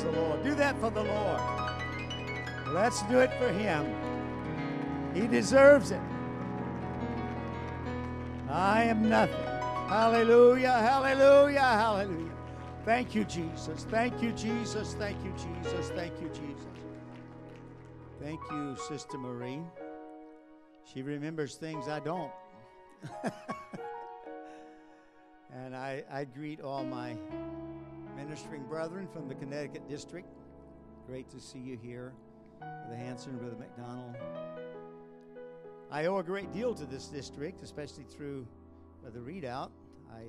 Praise the Lord. Do that for the Lord. Let's do it for Him. He deserves it. I am nothing. Hallelujah, hallelujah, hallelujah. Thank you, Jesus. Thank you, Jesus. Thank you, Jesus. Thank you, Jesus. Thank you, Sister Marie. She remembers things I don't. and I, I greet all my ministering brethren from the Connecticut district. Great to see you here. Brother Hanson, Brother McDonald. I owe a great deal to this district, especially through Brother Readout. I, uh,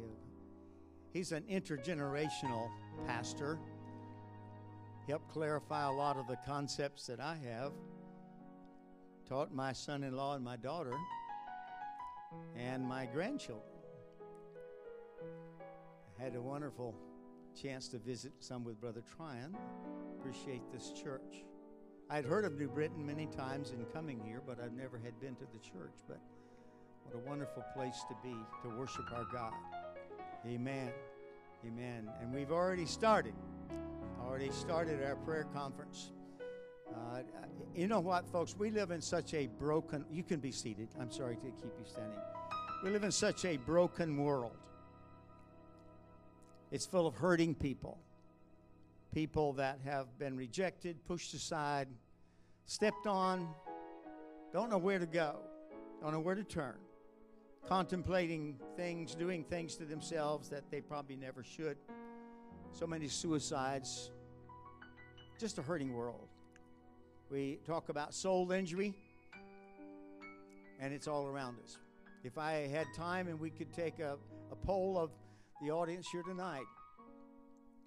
he's an intergenerational pastor. Helped clarify a lot of the concepts that I have. Taught my son in law and my daughter and my grandchildren. Had a wonderful chance to visit some with Brother Tryon. Appreciate this church. I'd heard of New Britain many times in coming here, but I've never had been to the church. But what a wonderful place to be to worship our God. Amen. Amen. And we've already started. Already started our prayer conference. Uh, you know what, folks? We live in such a broken. You can be seated. I'm sorry to keep you standing. We live in such a broken world. It's full of hurting people, people that have been rejected, pushed aside, stepped on, don't know where to go, don't know where to turn, contemplating things, doing things to themselves that they probably never should. So many suicides. Just a hurting world. We talk about soul injury, and it's all around us. If I had time and we could take a, a poll of the audience here tonight,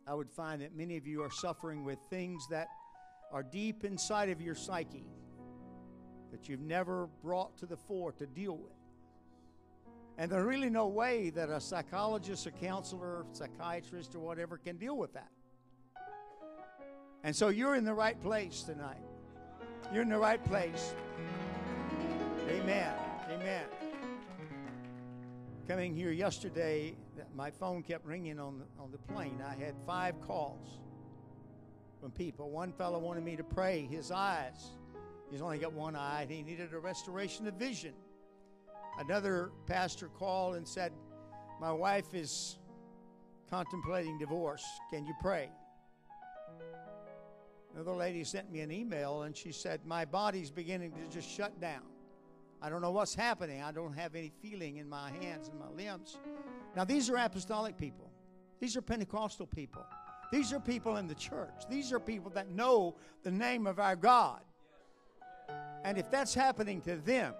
I would find that many of you are suffering with things that are deep inside of your psyche that you've never brought to the fore to deal with. And there's really no way that a psychologist, a counselor, psychiatrist, or whatever can deal with that. And so you're in the right place tonight. You're in the right place. Amen. Amen. Coming here yesterday, my phone kept ringing on the, on the plane. I had five calls from people. One fellow wanted me to pray his eyes. He's only got one eye, and he needed a restoration of vision. Another pastor called and said, My wife is contemplating divorce. Can you pray? Another lady sent me an email and she said, My body's beginning to just shut down. I don't know what's happening. I don't have any feeling in my hands and my limbs. Now, these are apostolic people, these are Pentecostal people, these are people in the church, these are people that know the name of our God. And if that's happening to them,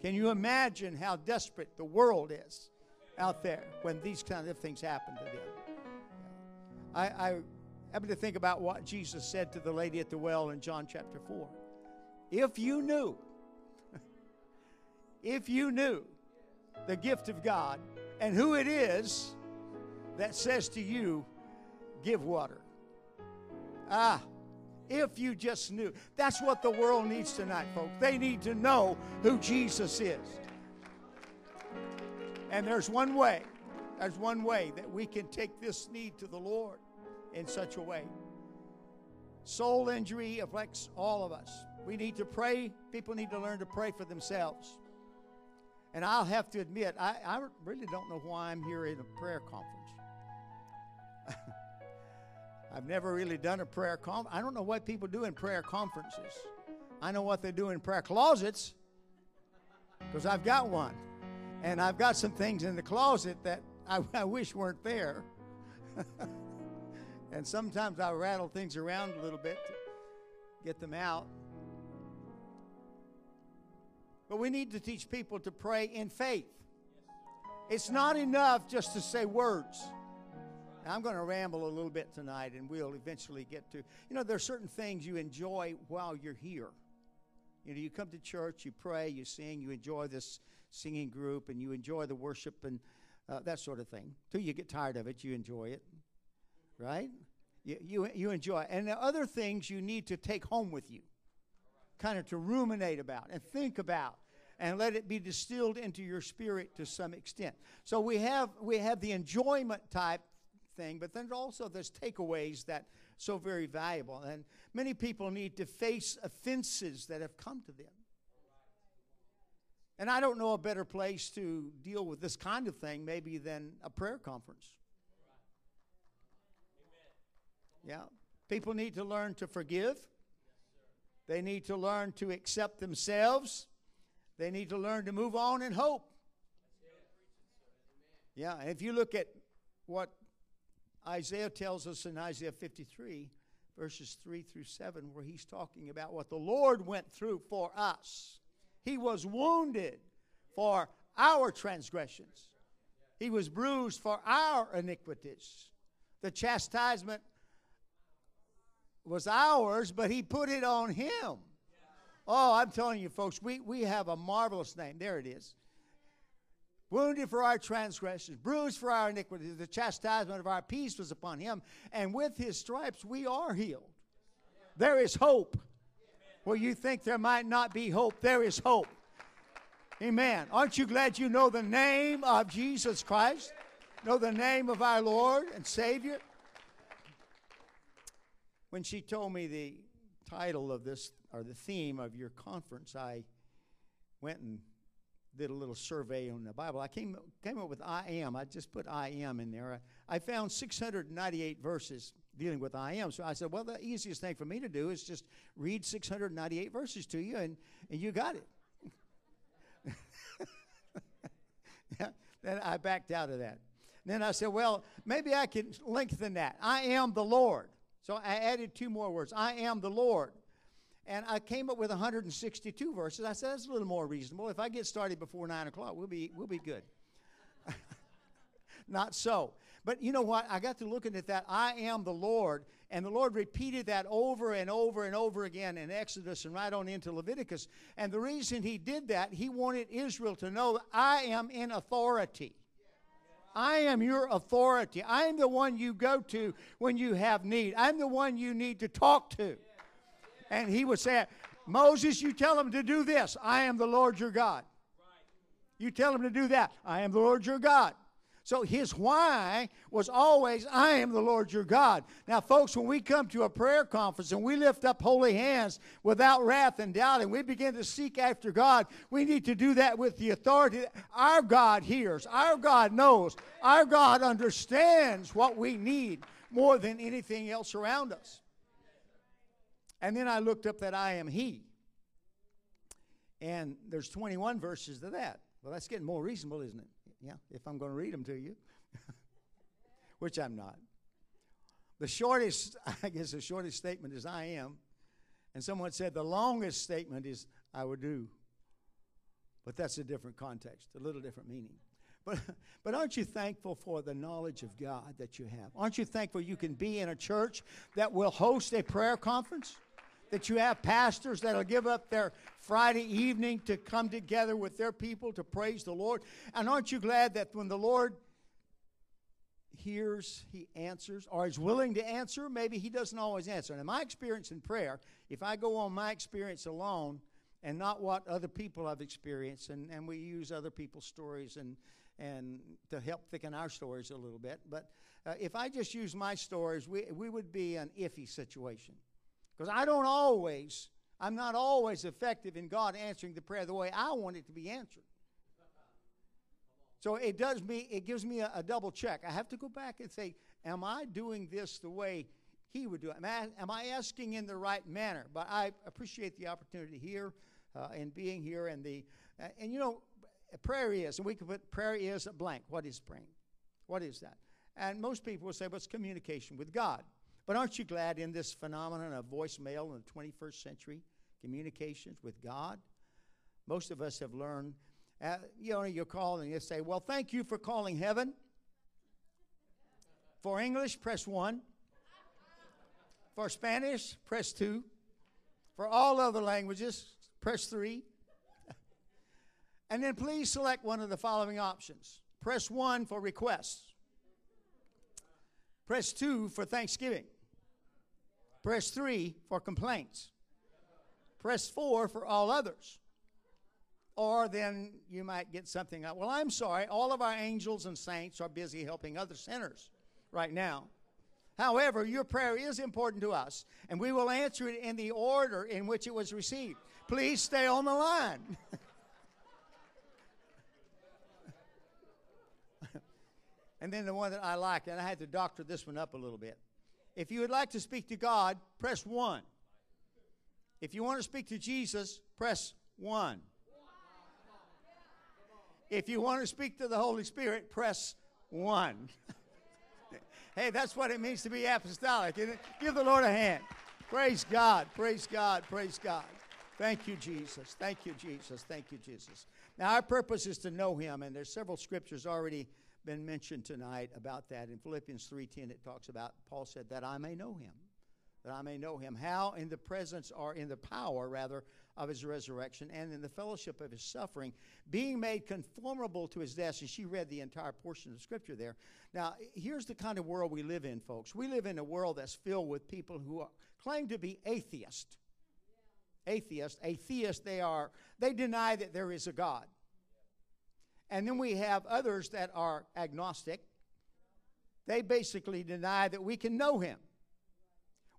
can you imagine how desperate the world is out there when these kind of things happen to them? I, I happen to think about what Jesus said to the lady at the well in John chapter 4. If you knew, if you knew the gift of God and who it is that says to you, give water. Ah, if you just knew. That's what the world needs tonight, folks. They need to know who Jesus is. And there's one way, there's one way that we can take this need to the Lord in such a way. Soul injury affects all of us. We need to pray. People need to learn to pray for themselves. And I'll have to admit, I, I really don't know why I'm here in a prayer conference. I've never really done a prayer conference. I don't know what people do in prayer conferences. I know what they do in prayer closets because I've got one. And I've got some things in the closet that I, I wish weren't there. and sometimes I rattle things around a little bit to get them out. But we need to teach people to pray in faith. It's not enough just to say words. Now, I'm going to ramble a little bit tonight, and we'll eventually get to. You know, there are certain things you enjoy while you're here. You know, you come to church, you pray, you sing, you enjoy this singing group, and you enjoy the worship and uh, that sort of thing. Till you get tired of it, you enjoy it, right? You, you, you enjoy it. And the other things you need to take home with you, kind of to ruminate about and think about and let it be distilled into your spirit to some extent. So we have we have the enjoyment type thing, but then also there's takeaways that so very valuable. And many people need to face offenses that have come to them. And I don't know a better place to deal with this kind of thing maybe than a prayer conference. Yeah. People need to learn to forgive. They need to learn to accept themselves. They need to learn to move on in hope. Yeah, if you look at what Isaiah tells us in Isaiah 53, verses 3 through 7, where he's talking about what the Lord went through for us. He was wounded for our transgressions, He was bruised for our iniquities. The chastisement was ours, but He put it on Him. Oh, I'm telling you, folks, we, we have a marvelous name. There it is wounded for our transgressions, bruised for our iniquities. The chastisement of our peace was upon him, and with his stripes we are healed. There is hope. Where you think there might not be hope, there is hope. Amen. Aren't you glad you know the name of Jesus Christ? Know the name of our Lord and Savior? When she told me the title of this, or the theme of your conference, I went and did a little survey on the Bible. I came, came up with I am. I just put I am in there. I, I found 698 verses dealing with I am. So I said, well, the easiest thing for me to do is just read 698 verses to you, and, and you got it. yeah, then I backed out of that. Then I said, well, maybe I can lengthen that. I am the Lord. So I added two more words. I am the Lord. And I came up with 162 verses. I said, that's a little more reasonable. If I get started before 9 o'clock, we'll be, we'll be good. Not so. But you know what? I got to looking at that. I am the Lord. And the Lord repeated that over and over and over again in Exodus and right on into Leviticus. And the reason he did that, he wanted Israel to know I am in authority. I am your authority. I am the one you go to when you have need. I'm the one you need to talk to. And he would say, Moses, you tell him to do this. I am the Lord your God. You tell him to do that. I am the Lord your God. So his why was always, I am the Lord your God. Now, folks, when we come to a prayer conference and we lift up holy hands without wrath and doubt and we begin to seek after God, we need to do that with the authority. Our God hears, our God knows, our God understands what we need more than anything else around us. And then I looked up that I am He. And there's 21 verses to that. Well, that's getting more reasonable, isn't it? Yeah, if I'm going to read them to you, which I'm not. The shortest, I guess, the shortest statement is I am. And someone said the longest statement is I would do. But that's a different context, a little different meaning. But, but aren't you thankful for the knowledge of God that you have? Aren't you thankful you can be in a church that will host a prayer conference? That you have pastors that'll give up their Friday evening to come together with their people to praise the Lord. And aren't you glad that when the Lord hears, he answers, or is willing to answer? Maybe he doesn't always answer. And in my experience in prayer, if I go on my experience alone and not what other people have experienced, and, and we use other people's stories and and to help thicken our stories a little bit. But uh, if I just use my stories, we, we would be an iffy situation. Because I don't always, I'm not always effective in God answering the prayer the way I want it to be answered. So it does me, it gives me a, a double check. I have to go back and say, am I doing this the way he would do it? Am I, am I asking in the right manner? But I appreciate the opportunity here uh, and being here and the, uh, and you know, prayer is, and we can put prayer is a blank. What is praying? What is that? And most people will say, well, it's communication with God. But aren't you glad in this phenomenon of voicemail in the 21st century, communications with God? Most of us have learned, uh, you know, you call and you say, Well, thank you for calling heaven. For English, press 1. For Spanish, press 2. For all other languages, press 3. and then please select one of the following options. Press 1 for requests. Press 2 for thanksgiving. Press 3 for complaints. Press 4 for all others. Or then you might get something like, well, I'm sorry, all of our angels and saints are busy helping other sinners. right now. However, your prayer is important to us, and we will answer it in the order in which it was received. Please stay on the line. and then the one that I like, and I had to doctor this one up a little bit. If you would like to speak to God, press 1. If you want to speak to Jesus, press 1. If you want to speak to the Holy Spirit, press 1. hey, that's what it means to be apostolic? Give the Lord a hand. Praise God, praise God, praise God. Thank you, Jesus. Thank you, Jesus. Thank you, Jesus. Now, our purpose is to know Him, and there's several scriptures already been mentioned tonight about that. In Philippians 3:10, it talks about Paul said that I may know Him, that I may know Him. How in the presence or in the power, rather, of His resurrection and in the fellowship of His suffering, being made conformable to His death. And she read the entire portion of Scripture there. Now, here's the kind of world we live in, folks. We live in a world that's filled with people who are, claim to be atheists atheist. Atheist, they are, they deny that there is a God. And then we have others that are agnostic. They basically deny that we can know him.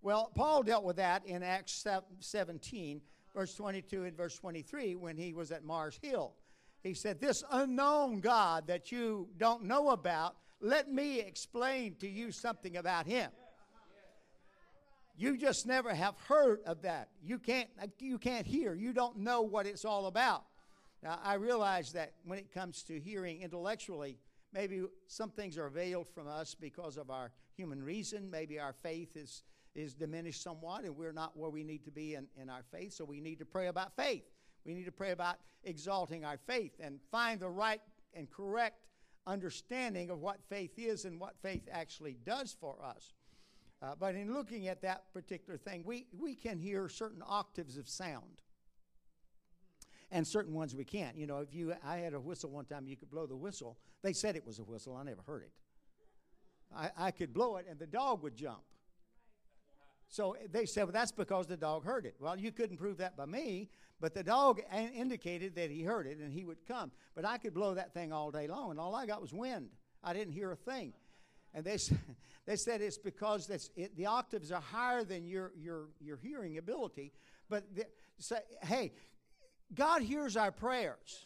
Well, Paul dealt with that in Acts 17, verse 22 and verse 23, when he was at Mars Hill. He said, This unknown God that you don't know about, let me explain to you something about him. You just never have heard of that. You can't, you can't hear. You don't know what it's all about. Now, I realize that when it comes to hearing intellectually, maybe some things are veiled from us because of our human reason. Maybe our faith is, is diminished somewhat and we're not where we need to be in, in our faith. So we need to pray about faith. We need to pray about exalting our faith and find the right and correct understanding of what faith is and what faith actually does for us. Uh, but in looking at that particular thing, we, we can hear certain octaves of sound. And certain ones we can't. You know, if you, I had a whistle one time, you could blow the whistle. They said it was a whistle. I never heard it. I, I could blow it, and the dog would jump. So they said, well, that's because the dog heard it. Well, you couldn't prove that by me, but the dog indicated that he heard it and he would come. But I could blow that thing all day long, and all I got was wind. I didn't hear a thing. And they, they said it's because that's, it, the octaves are higher than your, your, your hearing ability. But the, say, hey, God hears our prayers.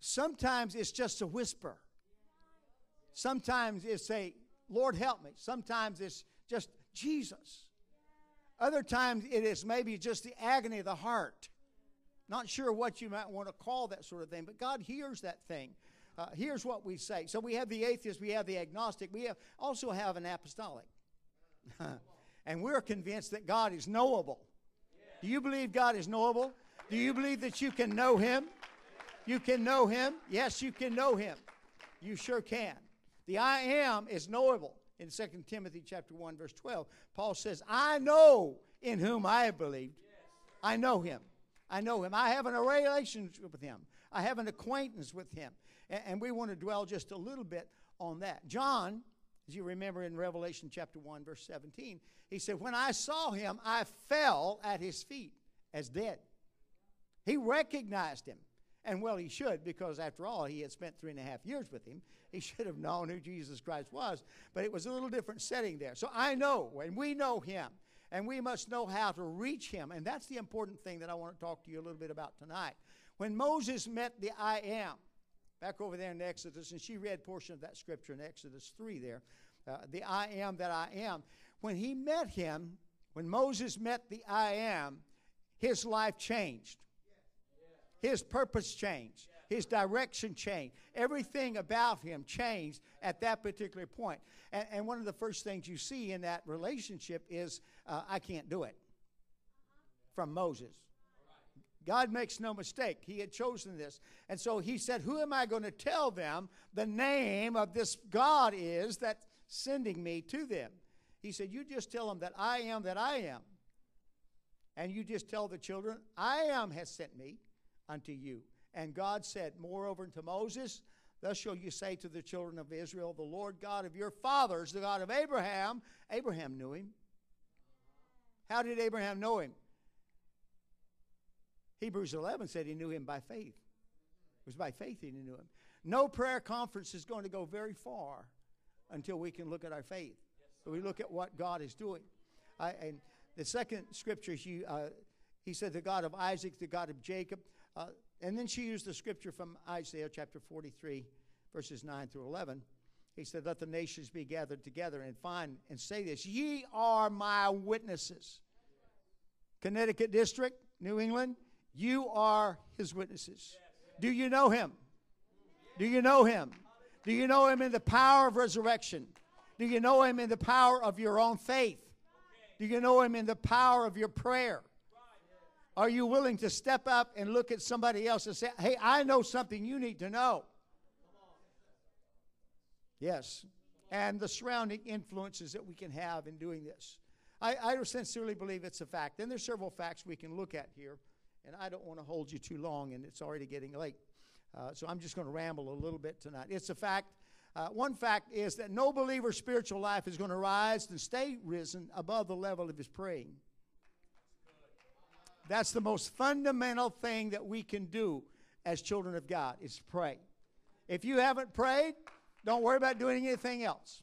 Sometimes it's just a whisper. Sometimes it's a, Lord help me. Sometimes it's just Jesus. Other times it is maybe just the agony of the heart. Not sure what you might want to call that sort of thing, but God hears that thing. Uh, here's what we say. So we have the atheist, we have the agnostic, we have, also have an apostolic. and we're convinced that God is knowable. Do you believe God is knowable? Do you believe that you can know Him? You can know Him? Yes, you can know Him. You sure can. The I am is knowable. In 2 Timothy chapter 1, verse 12, Paul says, I know in whom I have believed. I know him. I know him. I have a relationship with him. I have an acquaintance with him. And we want to dwell just a little bit on that. John, as you remember in Revelation chapter 1, verse 17, he said, When I saw him, I fell at his feet as dead. He recognized him. And well, he should, because after all, he had spent three and a half years with him. He should have known who Jesus Christ was. But it was a little different setting there. So I know, and we know him, and we must know how to reach him. And that's the important thing that I want to talk to you a little bit about tonight. When Moses met the I am, back over there in Exodus, and she read portion of that scripture in Exodus 3 there, uh, the I am that I am. When he met him, when Moses met the I am, his life changed. His purpose changed. His direction changed. Everything about him changed at that particular point. And, and one of the first things you see in that relationship is, uh, I can't do it, from Moses. God makes no mistake. He had chosen this. And so he said, Who am I going to tell them the name of this God is that's sending me to them? He said, You just tell them that I am that I am. And you just tell the children, I am has sent me unto you. And God said, Moreover unto Moses, Thus shall you say to the children of Israel, The Lord God of your fathers, the God of Abraham. Abraham knew him. How did Abraham know him? Hebrews 11 said he knew him by faith. It was by faith he knew him. No prayer conference is going to go very far until we can look at our faith. we look at what God is doing. I, and the second scripture, she, uh, he said, the God of Isaac, the God of Jacob. Uh, and then she used the scripture from Isaiah chapter 43, verses 9 through 11. He said, Let the nations be gathered together and find and say this Ye are my witnesses. Connecticut District, New England, you are his witnesses. Do you know him? Do you know him? Do you know him in the power of resurrection? Do you know him in the power of your own faith? Do you know him in the power of your prayer? Are you willing to step up and look at somebody else and say, Hey, I know something you need to know? Yes. And the surrounding influences that we can have in doing this. I, I sincerely believe it's a fact. And there's several facts we can look at here. And I don't want to hold you too long, and it's already getting late. Uh, so I'm just going to ramble a little bit tonight. It's a fact. Uh, one fact is that no believer's spiritual life is going to rise and stay risen above the level of his praying. That's the most fundamental thing that we can do as children of God is pray. If you haven't prayed, don't worry about doing anything else.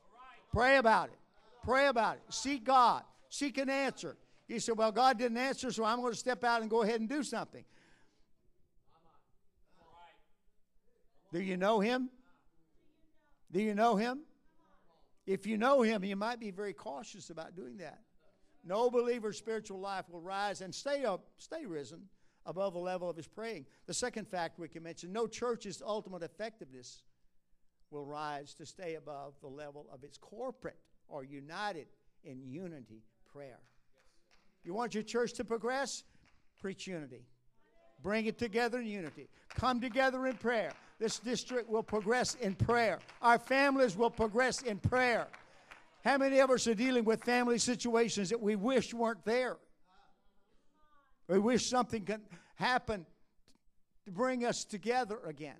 Pray about it. Pray about it. Seek God. Seek an answer. You say, Well, God didn't answer, so I'm going to step out and go ahead and do something. Do you know Him? Do you know Him? If you know Him, you might be very cautious about doing that. No believer's spiritual life will rise and stay up, stay risen above the level of his praying. The second fact we can mention no church's ultimate effectiveness will rise to stay above the level of its corporate or united in unity prayer. You want your church to progress? Preach unity. Bring it together in unity. Come together in prayer. This district will progress in prayer. Our families will progress in prayer. How many of us are dealing with family situations that we wish weren't there? We wish something could happen to bring us together again.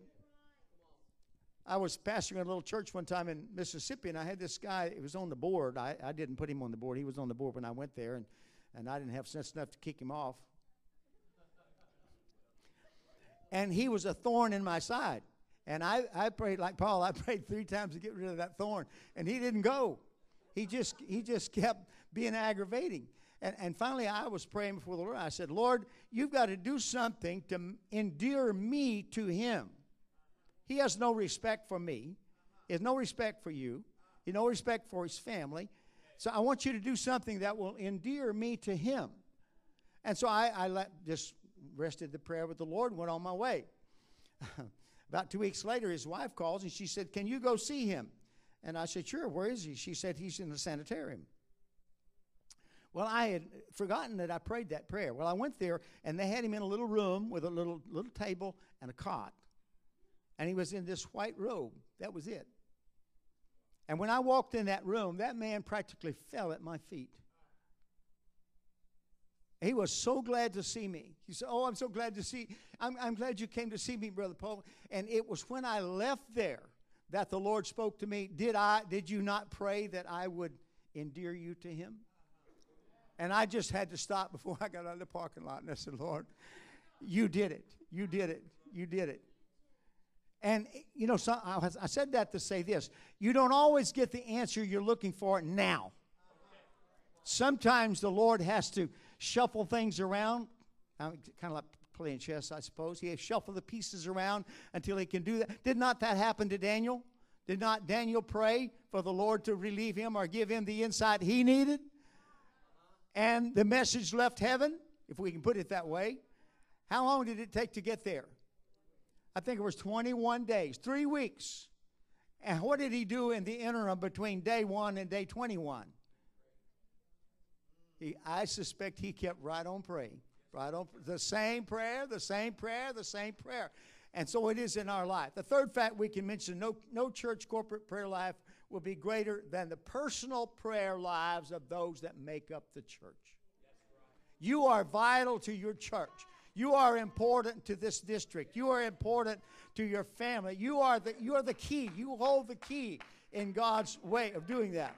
I was pastoring a little church one time in Mississippi, and I had this guy, he was on the board. I, I didn't put him on the board. He was on the board when I went there, and, and I didn't have sense enough to kick him off. And he was a thorn in my side. And I, I prayed like Paul, I prayed three times to get rid of that thorn, and he didn't go. He just, he just kept being aggravating. And, and finally, I was praying before the Lord. I said, Lord, you've got to do something to endear me to him. He has no respect for me. He has no respect for you. He has no respect for his family. So I want you to do something that will endear me to him. And so I, I let, just rested the prayer with the Lord and went on my way. About two weeks later, his wife calls and she said, Can you go see him? And I said, Sure, where is he? She said, He's in the sanitarium. Well, I had forgotten that I prayed that prayer. Well, I went there and they had him in a little room with a little little table and a cot and he was in this white robe. That was it. And when I walked in that room, that man practically fell at my feet. He was so glad to see me. He said, Oh, I'm so glad to see. I'm, I'm glad you came to see me, Brother Poe. And it was when I left there that the Lord spoke to me. Did I did you not pray that I would endear you to him? And I just had to stop before I got out of the parking lot and I said, Lord, you did it. You did it. You did it. And, you know, so I said that to say this you don't always get the answer you're looking for now. Sometimes the Lord has to shuffle things around, uh, kind of like playing chess, I suppose. He has shuffle the pieces around until he can do that. Did not that happen to Daniel? Did not Daniel pray for the Lord to relieve him or give him the insight he needed? And the message left heaven, if we can put it that way. How long did it take to get there? I think it was 21 days, three weeks. And what did he do in the interim between day one and day 21? He, I suspect he kept right on praying. Right on the same prayer, the same prayer, the same prayer. And so it is in our life. The third fact we can mention no, no church corporate prayer life will be greater than the personal prayer lives of those that make up the church. You are vital to your church. You are important to this district. You are important to your family. You are the, you are the key. You hold the key in God's way of doing that.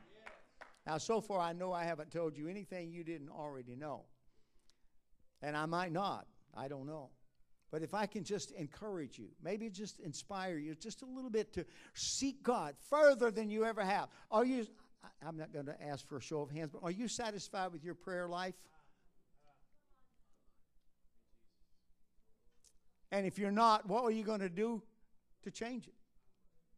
Now, so far, I know I haven't told you anything you didn't already know. And I might not. I don't know. But if I can just encourage you, maybe just inspire you just a little bit to seek God further than you ever have. Are you, I'm not going to ask for a show of hands, but are you satisfied with your prayer life? And if you're not, what are you going to do to change it?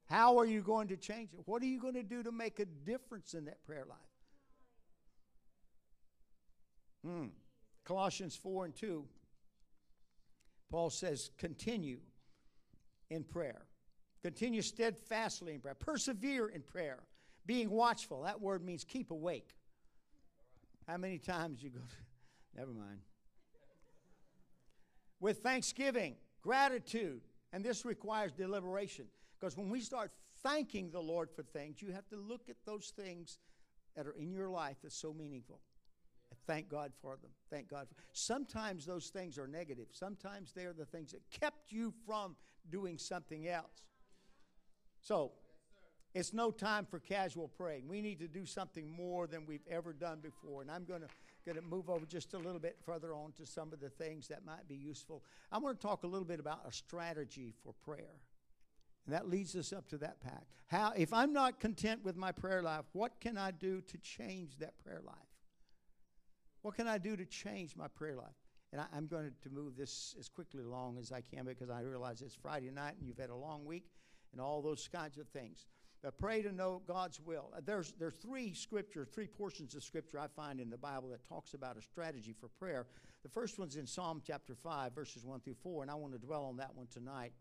How are you going to change it? What are you going to do to make a difference in that prayer life? Hmm. Colossians 4 and 2, Paul says, continue in prayer. Continue steadfastly in prayer. Persevere in prayer. Being watchful. That word means keep awake. How many times you go, to, never mind. With thanksgiving, gratitude, and this requires deliberation. Because when we start thanking the Lord for things, you have to look at those things that are in your life that's so meaningful. Thank God for them. Thank God. For, sometimes those things are negative. Sometimes they are the things that kept you from doing something else. So, it's no time for casual praying. We need to do something more than we've ever done before. And I'm going to going to move over just a little bit further on to some of the things that might be useful. I want to talk a little bit about a strategy for prayer. And that leads us up to that pack. How if I'm not content with my prayer life, what can I do to change that prayer life? What can I do to change my prayer life? And I, am going to move this as quickly along as I can because I realize it's Friday night and you've had a long week and all those kinds of things. But pray to know God's will. Uh, there's, there's three scriptures, three portions of scripture I find in the Bible that talks about a strategy for prayer. The first one's in Psalm chapter 5, verses 1 through 4, and I want to dwell on that one tonight.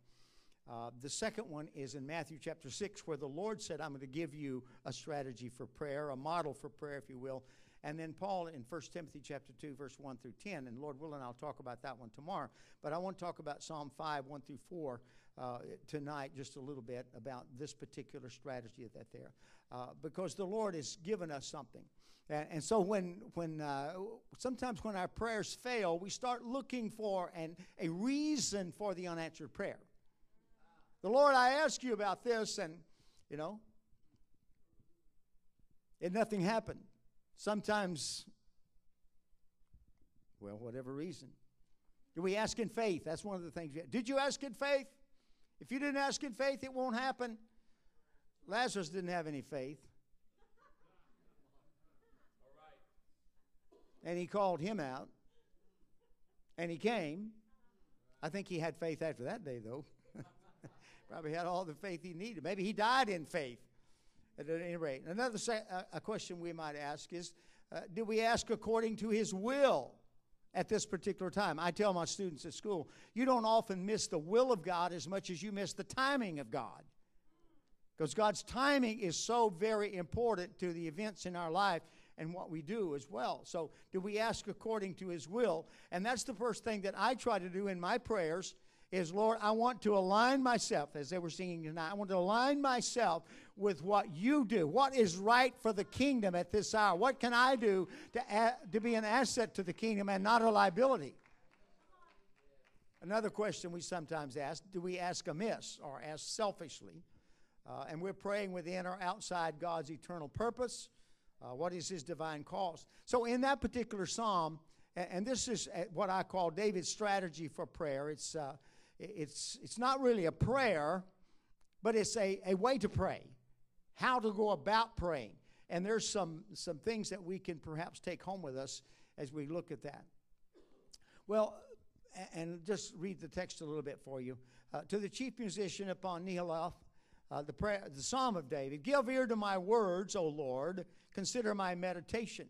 Uh, the second one is in Matthew chapter 6, where the Lord said, I'm going to give you a strategy for prayer, a model for prayer, if you will. And then Paul in 1 Timothy chapter 2, verse 1 through 10. And Lord willing, I'll talk about that one tomorrow. But I want to talk about Psalm 5, 1 through 4 uh, tonight, just a little bit about this particular strategy that there. Uh, because the Lord has given us something. And, and so when, when uh, sometimes when our prayers fail, we start looking for an, a reason for the unanswered prayer. The Lord, I ask you about this, and, you know, and nothing happened. Sometimes, well, whatever reason. Do we ask in faith? That's one of the things. Did you ask in faith? If you didn't ask in faith, it won't happen. Lazarus didn't have any faith. And he called him out. And he came. I think he had faith after that day, though. Probably had all the faith he needed. Maybe he died in faith at any rate. Another uh, a question we might ask is uh, do we ask according to his will at this particular time? I tell my students at school, you don't often miss the will of God as much as you miss the timing of God. Because God's timing is so very important to the events in our life and what we do as well. So, do we ask according to his will? And that's the first thing that I try to do in my prayers is Lord, I want to align myself, as they were singing tonight, I want to align myself with what you do. What is right for the kingdom at this hour? What can I do to, to be an asset to the kingdom and not a liability? Another question we sometimes ask do we ask amiss or ask selfishly? Uh, and we're praying within or outside God's eternal purpose. Uh, what is his divine cause? So, in that particular psalm, and, and this is uh, what I call David's strategy for prayer. It's uh, it's, it's not really a prayer, but it's a, a way to pray, how to go about praying. And there's some, some things that we can perhaps take home with us as we look at that. Well, and just read the text a little bit for you. Uh, to the chief musician upon Nehiloth, uh, the, prayer, the Psalm of David Give ear to my words, O Lord, consider my meditation.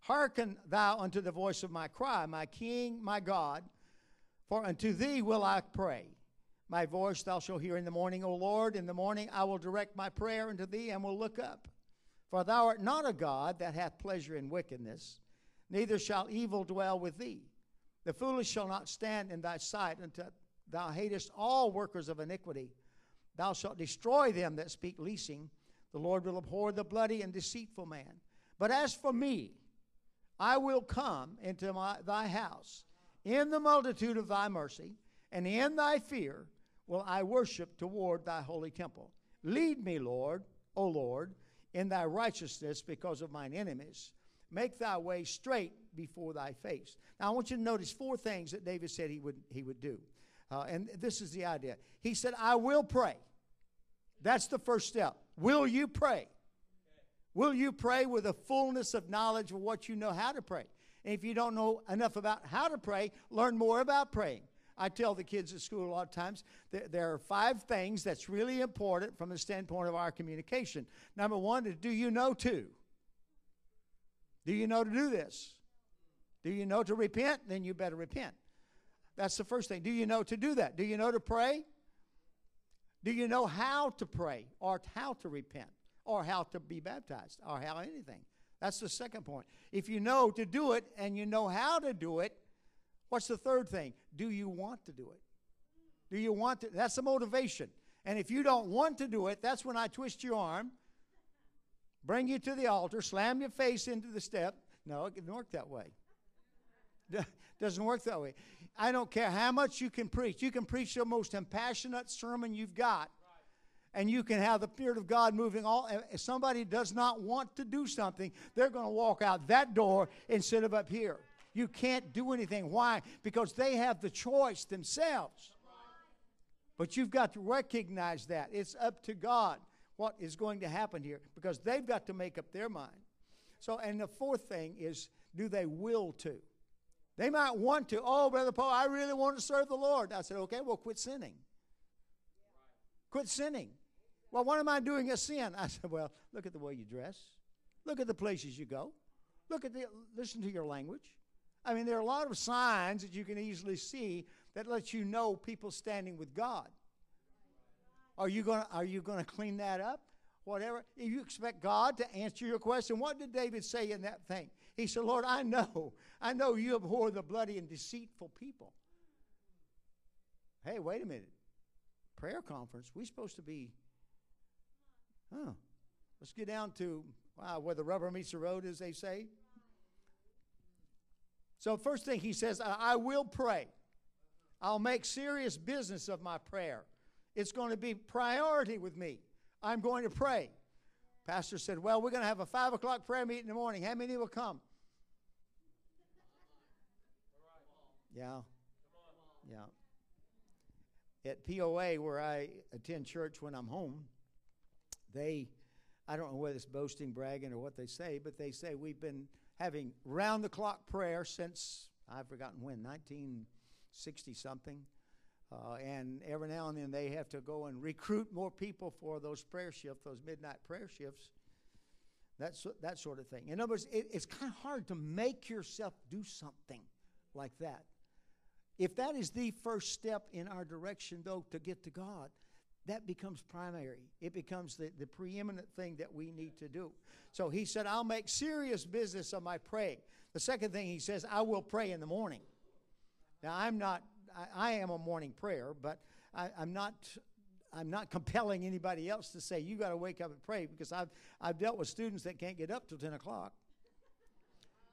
Hearken thou unto the voice of my cry, my King, my God. For unto thee will I pray. My voice thou shalt hear in the morning, O Lord. In the morning I will direct my prayer unto thee and will look up. For thou art not a God that hath pleasure in wickedness, neither shall evil dwell with thee. The foolish shall not stand in thy sight until thou hatest all workers of iniquity. Thou shalt destroy them that speak leasing. The Lord will abhor the bloody and deceitful man. But as for me, I will come into my, thy house in the multitude of thy mercy, and in thy fear will I worship toward thy holy temple. Lead me, Lord, O Lord, in thy righteousness because of mine enemies. Make thy way straight before thy face. Now, I want you to notice four things that David said he would, he would do. Uh, and this is the idea. He said, I will pray. That's the first step. Will you pray? Will you pray with a fullness of knowledge of what you know how to pray? And if you don't know enough about how to pray, learn more about praying. I tell the kids at school a lot of times that there are five things that's really important from the standpoint of our communication. Number one is do you know to? Do you know to do this? Do you know to repent? Then you better repent. That's the first thing. Do you know to do that? Do you know to pray? Do you know how to pray or how to repent or how to be baptized or how anything? That's the second point. If you know to do it and you know how to do it, what's the third thing? Do you want to do it? Do you want to? That's the motivation. And if you don't want to do it, that's when I twist your arm, bring you to the altar, slam your face into the step. No, it doesn't work that way. doesn't work that way. I don't care how much you can preach. You can preach the most impassionate sermon you've got and you can have the Spirit of God moving all. If somebody does not want to do something, they're going to walk out that door instead of up here. You can't do anything. Why? Because they have the choice themselves. But you've got to recognize that. It's up to God what is going to happen here because they've got to make up their mind. So, and the fourth thing is do they will to? They might want to, oh, Brother Poe, I really want to serve the Lord. I said, okay, well, quit sinning. Quit sinning. Well, what am I doing a sin? I said, Well, look at the way you dress. Look at the places you go. Look at the listen to your language. I mean, there are a lot of signs that you can easily see that let you know people standing with God. Are you to are you to clean that up? Whatever. If you expect God to answer your question, what did David say in that thing? He said, Lord, I know, I know you abhor the bloody and deceitful people. Hey, wait a minute. Prayer conference, we're supposed to be Huh. Let's get down to wow, where the rubber meets the road, as they say. So, first thing he says, I, will pray. I'll make serious business of my prayer. It's going to be priority with me. I'm going to pray. Pastor said, Well, we're going to have a five o'clock prayer meeting in the morning. How many will come? Yeah. Yeah. At POA, where I attend church when I'm home, they, I don't know whether it's boasting, bragging, or what they say, but they say we've been having round the clock prayer since, I've forgotten when, 1960 something. Uh, and every now and then they have to go and recruit more people for those prayer shifts, those midnight prayer shifts, that's, that sort of thing. In other words, it, it's kind of hard to make yourself do something like that. If that is the first step in our direction, though, to get to God, that becomes primary. It becomes the, the preeminent thing that we need to do. So he said, I'll make serious business of my praying. The second thing he says, I will pray in the morning. Now, I'm not, I, I am a morning prayer, but I, I'm not. I'm not compelling anybody else to say you got to wake up and pray because I've I've dealt with students that can't get up till ten o'clock,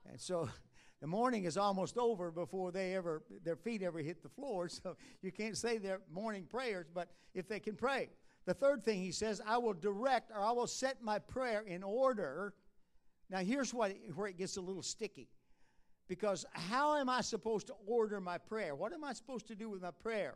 and so the morning is almost over before they ever their feet ever hit the floor. So you can't say their morning prayers but if they can pray. The third thing he says i will direct or i will set my prayer in order. Now here's what where it gets a little sticky. Because how am i supposed to order my prayer? What am i supposed to do with my prayer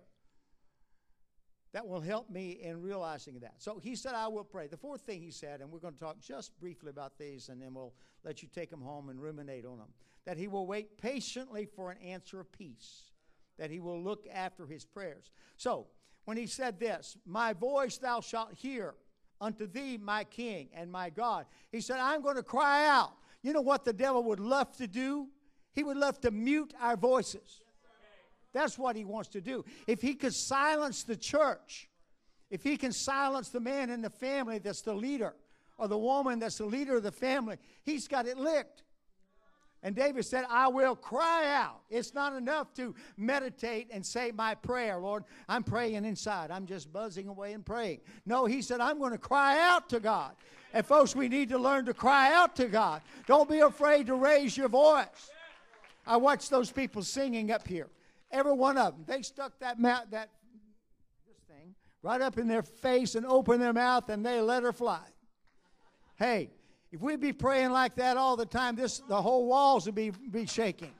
that will help me in realizing that. So he said, I will pray. The fourth thing he said, and we're going to talk just briefly about these, and then we'll let you take them home and ruminate on them that he will wait patiently for an answer of peace, that he will look after his prayers. So, when he said this, My voice thou shalt hear unto thee, my King and my God, he said, I'm going to cry out. You know what the devil would love to do? He would love to mute our voices. That's what he wants to do. If he could silence the church, if he can silence the man in the family that's the leader, or the woman that's the leader of the family, he's got it licked. And David said, I will cry out. It's not enough to meditate and say my prayer, Lord. I'm praying inside. I'm just buzzing away and praying. No, he said, I'm going to cry out to God. And folks, we need to learn to cry out to God. Don't be afraid to raise your voice. I watched those people singing up here. Every one of them. They stuck that that this thing right up in their face and opened their mouth and they let her fly. Hey, If we'd be praying like that all the time, this the whole walls would be, be shaking.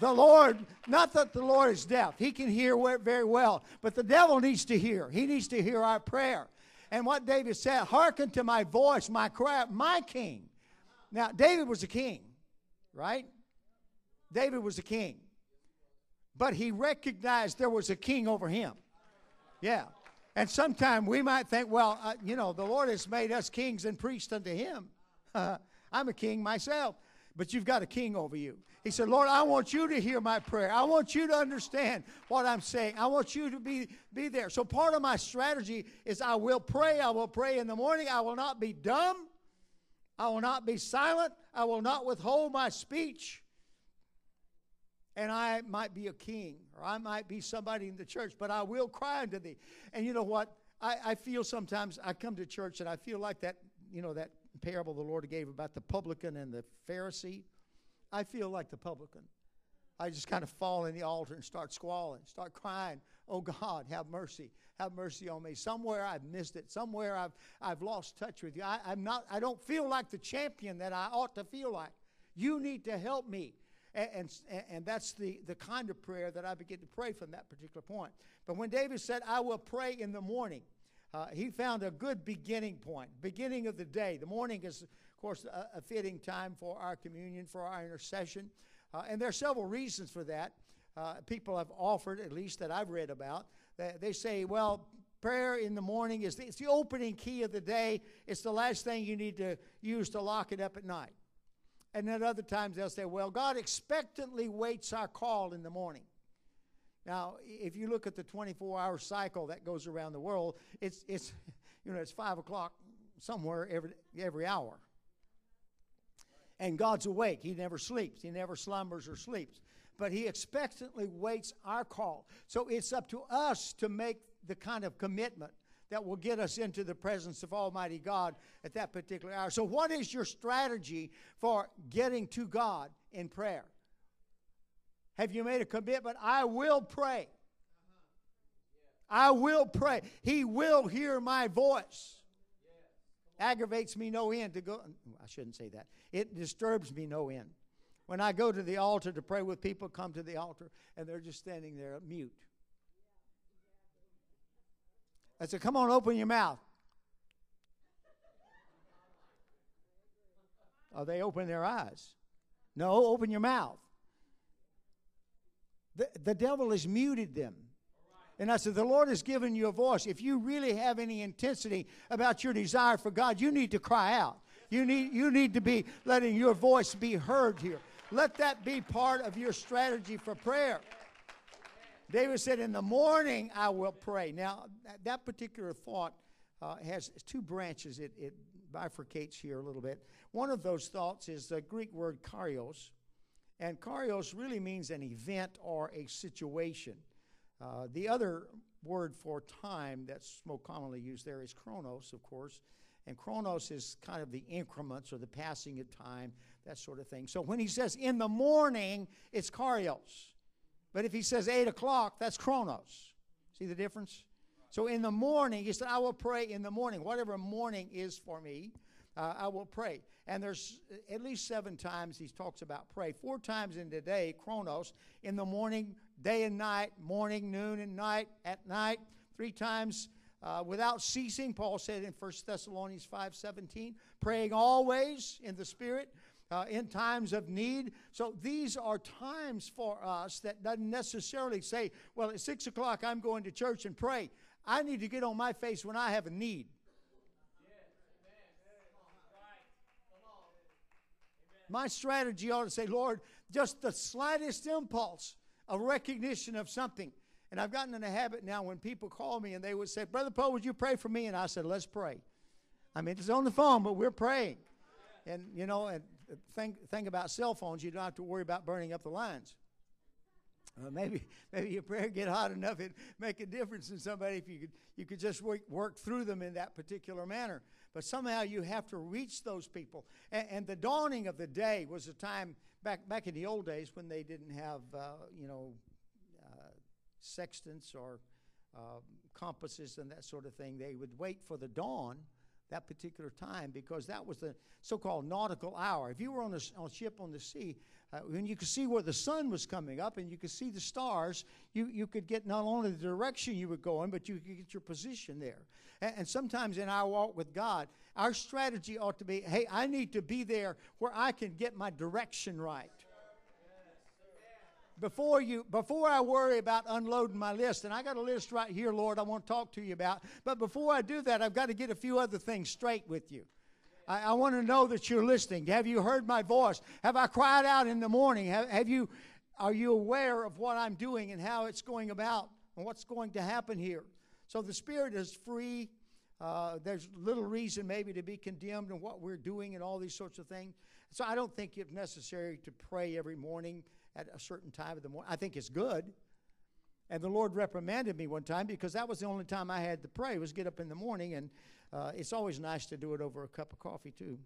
The Lord, not that the Lord is deaf, He can hear very well, but the devil needs to hear. He needs to hear our prayer. And what David said, hearken to my voice, my cry, my king. Now, David was a king, right? David was a king. But he recognized there was a king over him. Yeah. And sometimes we might think, well, uh, you know, the Lord has made us kings and priests unto him. I'm a king myself, but you've got a king over you. He said, Lord, I want you to hear my prayer. I want you to understand what I'm saying. I want you to be, be there. So part of my strategy is I will pray. I will pray in the morning. I will not be dumb. I will not be silent. I will not withhold my speech. And I might be a king or I might be somebody in the church, but I will cry unto thee. And you know what? I, I feel sometimes I come to church and I feel like that, you know, that parable the Lord gave about the publican and the Pharisee. I feel like the publican. I just kind of fall in the altar and start squalling, start crying, Oh God, have mercy. Have mercy on me. Somewhere I've missed it. Somewhere I've, I've lost touch with you. I, I'm not, I don't feel like the champion that I ought to feel like. You need to help me. And, and, and, that's the, the kind of prayer that I begin to pray from that particular point. But when David said, I will pray in the morning, uh, he found a good beginning point, beginning of the day. The morning is, of course, a, a fitting time for our communion, for our intercession. Uh, and there are several reasons for that. Uh, people have offered, at least that I've read about, that they say, well, prayer in the morning is the, it's the opening key of the day. It's the last thing you need to use to lock it up at night. And at other times they'll say, well, God expectantly waits our call in the morning. Now, if you look at the 24 hour cycle that goes around the world, it's, it's, you know, it's 5 o'clock somewhere every, every hour. And God's awake. He never sleeps, He never slumbers or sleeps. But He expectantly waits our call. So it's up to us to make the kind of commitment that will get us into the presence of Almighty God at that particular hour. So, what is your strategy for getting to God in prayer? Have you made a commitment? I will pray. I will pray. He will hear my voice. Aggravates me no end to go. I shouldn't say that. It disturbs me no end. When I go to the altar to pray with people, come to the altar, and they're just standing there mute. I said, Come on, open your mouth. Oh, they open their eyes. No, open your mouth. The, the devil has muted them. And I said, The Lord has given you a voice. If you really have any intensity about your desire for God, you need to cry out. You need, you need to be letting your voice be heard here. Let that be part of your strategy for prayer. David said, In the morning I will pray. Now, that particular thought uh, has two branches. It, it, bifurcates here a little bit. One of those thoughts is the Greek word kairos. And kairos really means an event or a situation. Uh, the other word for time that's more commonly used there is chronos, of course. And chronos is kind of the increments or the passing of time, that sort of thing. So when he says in the morning, it's kairos. But if he says 8 o'clock, that's chronos. See the difference? So in the morning, he said, I will pray in the morning. Whatever morning is for me, uh, I will pray. And there's at least seven times he talks about pray. Four times in the day, chronos, in the morning, day and night, morning, noon, and night, at night. Three times uh, without ceasing, Paul said in 1 Thessalonians 5.17, praying always in the Spirit, uh, in times of need. So these are times for us that doesn't necessarily say, well, at 6 o'clock I'm going to church and pray. I need to get on my face when I have a need. My strategy ought to say, Lord, just the slightest impulse, a recognition of something. And I've gotten in a habit now when people call me and they would say, Brother Poe, would you pray for me? And I said, Let's pray. I mean, it's on the phone, but we're praying. And, you know, and thing, thing about cell phones, you don't have to worry about burning up the lines. Uh, maybe maybe your prayer get hot enough it make a difference in somebody if you could you could just work, work through them in that particular manner. But somehow you have to reach those people. And, and the dawning of the day was a time back back in the old days when they didn't have uh, you know uh, sextants or uh, compasses and that sort of thing. They would wait for the dawn that particular time because that was the so-called nautical hour. If you were on a, on a ship on the sea, uh, when you could see where the sun was coming up and you could see the stars, you, you could get not only the direction you were going, but you could get your position there. And, and sometimes in our walk with God, our strategy ought to be, hey, I need to be there where I can get my direction right before you before I worry about unloading my list, and I got a list right here, Lord, I want to talk to you about. But before I do that, I've got to get a few other things straight with you. I, I want to know that you're listening. Have you heard my voice? Have I cried out in the morning? Have, have you are you aware of what I'm doing and how it's going about and what's going to happen here? So the Spirit is free. Uh, there's little reason maybe to be condemned in what we're doing and all these sorts of things. So I don't think it's necessary to pray every morning at a certain time of the morning. I think it's good. And the Lord reprimanded me one time because that was the only time I had to pray was get up in the morning, and uh, it's always nice to do it over a cup of coffee too.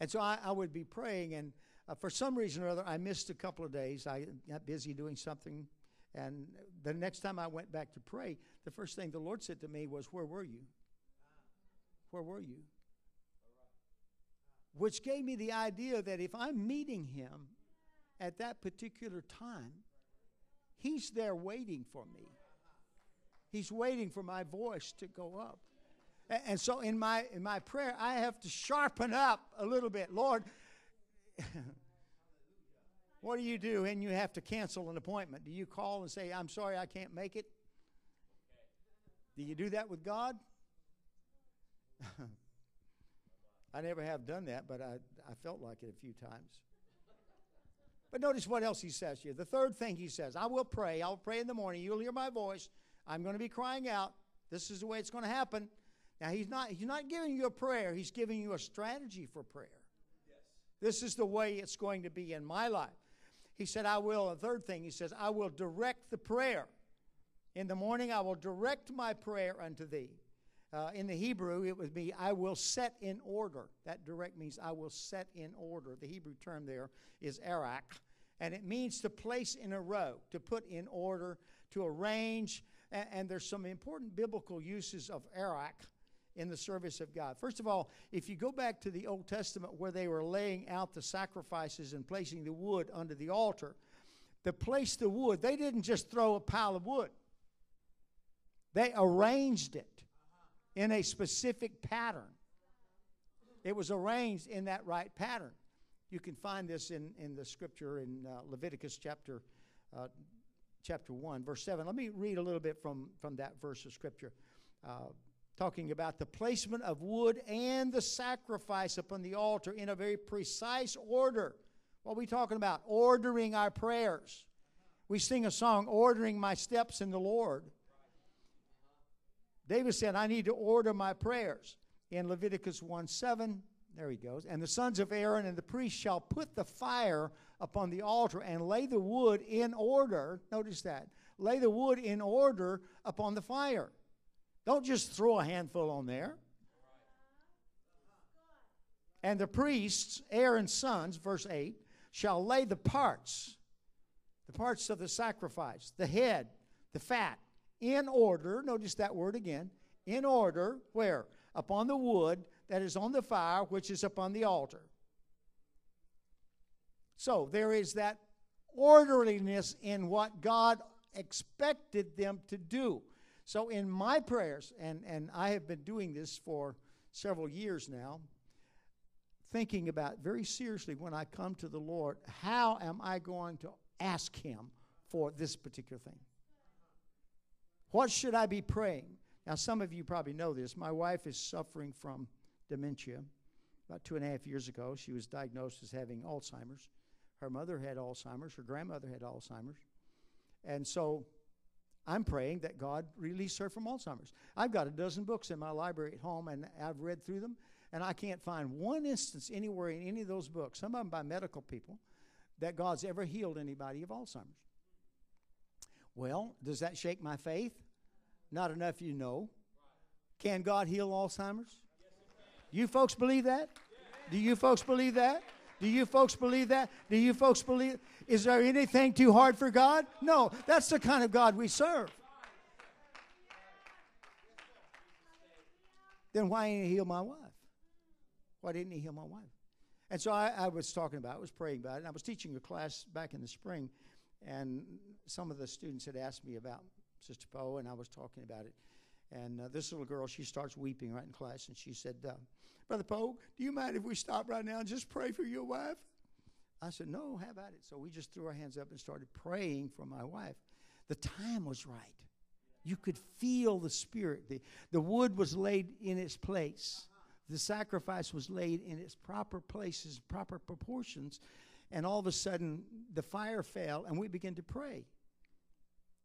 And so I, I, would be praying, and uh, for some reason or other, I missed a couple of days. I got busy doing something, and the next time I went back to pray, the first thing the Lord said to me was, "Where were you? Where were you?" Which gave me the idea that if I'm meeting him at that particular time, he's there waiting for me. He's waiting for my voice to go up. And so in my in my prayer, I have to sharpen up a little bit. Lord, what do you do and you have to cancel an appointment? Do you call and say, I'm sorry, I can't make it? Do you do that with God? I never have done that, but I, I felt like it a few times. But notice what else he says here. The third thing he says I will pray. I'll pray in the morning. You'll hear my voice. I'm going to be crying out. This is the way it's going to happen. Now, he's not, he's not giving you a prayer, he's giving you a strategy for prayer. Yes. This is the way it's going to be in my life. He said, I will. A third thing, he says, I will direct the prayer. In the morning, I will direct my prayer unto thee. Uh, in the Hebrew, it would be, I will set in order. That direct means I will set in order. The Hebrew term there is arak, and it means to place in a row, to put in order, to arrange. And, and there's some important biblical uses of arak in the service of God. First of all, if you go back to the Old Testament where they were laying out the sacrifices and placing the wood under the altar, to place the wood, they didn't just throw a pile of wood, they arranged it in a specific pattern. It was arranged in that right pattern. You can find this in, in the scripture in uh, Leviticus chapter, uh, chapter 1, verse 7. Let me read a little bit from, from that verse of scripture, uh, talking about the placement of wood and the sacrifice upon the altar in a very precise order. What are we talking about? Ordering our prayers. We sing a song, Ordering My Steps in the Lord. David said, I need to order my prayers. In Leviticus 1 7, there he goes. And the sons of Aaron and the priests shall put the fire upon the altar and lay the wood in order. Notice that. Lay the wood in order upon the fire. Don't just throw a handful on there. And the priests, Aaron's sons, verse 8, shall lay the parts, the parts of the sacrifice, the head, the fat, in order, notice that word again, in order, where? Upon the wood that is on the fire, which is upon the altar. So there is that orderliness in what God expected them to do. So in my prayers, and, and I have been doing this for several years now, thinking about very seriously when I come to the Lord, how am I going to ask Him for this particular thing? What should I be praying? Now, some of you probably know this. My wife is suffering from dementia. About two and a half years ago, she was diagnosed as having Alzheimer's. Her mother had Alzheimer's, her grandmother had Alzheimer's. And so I'm praying that God release her from Alzheimer's. I've got a dozen books in my library at home, and I've read through them, and I can't find one instance anywhere in any of those books, some of them by medical people, that God's ever healed anybody of Alzheimer's. Well, does that shake my faith? Not enough you know. Can God heal Alzheimer's? You folks believe that? Do you folks believe that? Do you folks believe that? Do you folks believe? Is there anything too hard for God? No, that's the kind of God we serve. then why didn't he heal my wife? Why didn't he heal my wife? And so I, I was talking about I was praying about it, and I was teaching a class back in the spring, and some of the students had asked me about Sister Poe, and I was talking about it. And uh, this little girl, she starts weeping right in class, and she said, uh, Brother Poe, do you mind if we stop right now and just pray for your wife? I said, No, how about it? So we just threw our hands up and started praying for my wife. The time was right. You could feel the spirit. The, the wood was laid in its place. The sacrifice was laid in its proper places, proper proportions. And all of a sudden, the fire fell, and we began to pray.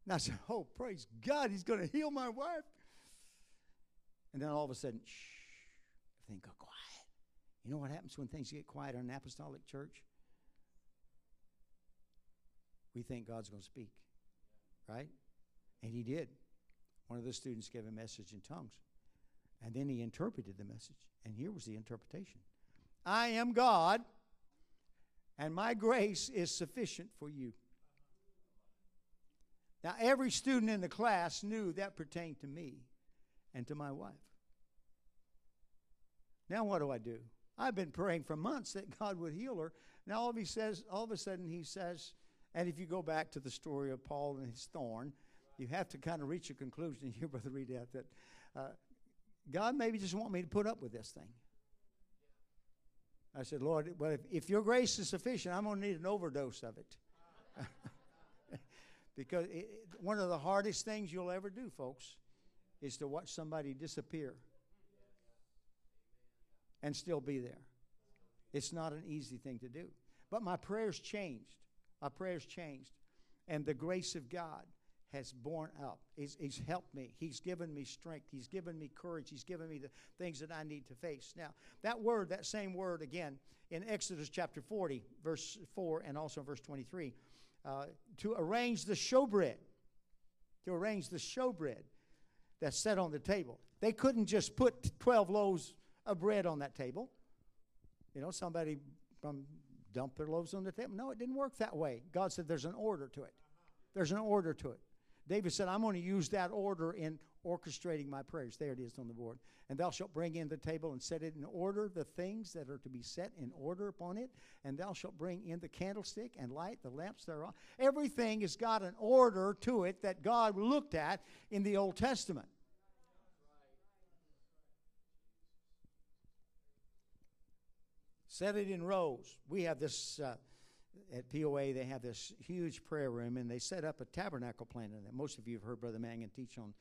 And I said, Oh, praise God, He's going to heal my wife. And then all of a sudden, shh, everything got quiet. You know what happens when things get quiet in an apostolic church? We think God's going to speak, right? And He did. One of the students gave a message in tongues. And then he interpreted the message. And here was the interpretation I am God, and my grace is sufficient for you. Now, every student in the class knew that pertained to me and to my wife. Now, what do I do? I've been praying for months that God would heal her. Now, all of, he says, all of a sudden, he says, and if you go back to the story of Paul and his thorn, you have to kind of reach a conclusion here, Brother Reed, that uh, God maybe just want me to put up with this thing. I said, Lord, well, if, if your grace is sufficient, I'm going to need an overdose of it. because it, one of the hardest things you'll ever do, folks, is to watch somebody disappear and still be there. It's not an easy thing to do. But my prayers changed. My prayers changed. And the grace of God has borne up. He's, he's, helped me. He's given me strength. He's given me courage. He's given me the things that I need to face. Now, that word, that same word again, in Exodus chapter 40, verse 4, and also verse 23, uh, to arrange the showbread, to arrange the showbread that's set on the table. They couldn't just put 12 loaves of bread on that table. You know, somebody from dump their loaves on the table. No, it didn't work that way. God said there's an order to it. There's an order to it. David said, I'm going to use that order in orchestrating my prayers. There it is on the board. And thou shalt bring in the table and set it in order, the things that are to be set in order upon it. And thou shalt bring in the candlestick and light the lamps thereon. Everything has got an order to it that God looked at in the Old Testament. Set it in rows. We have this. Uh, at POA, they have this huge prayer room, and they set up a tabernacle plan in there. Most of you have heard Brother Mangan teach on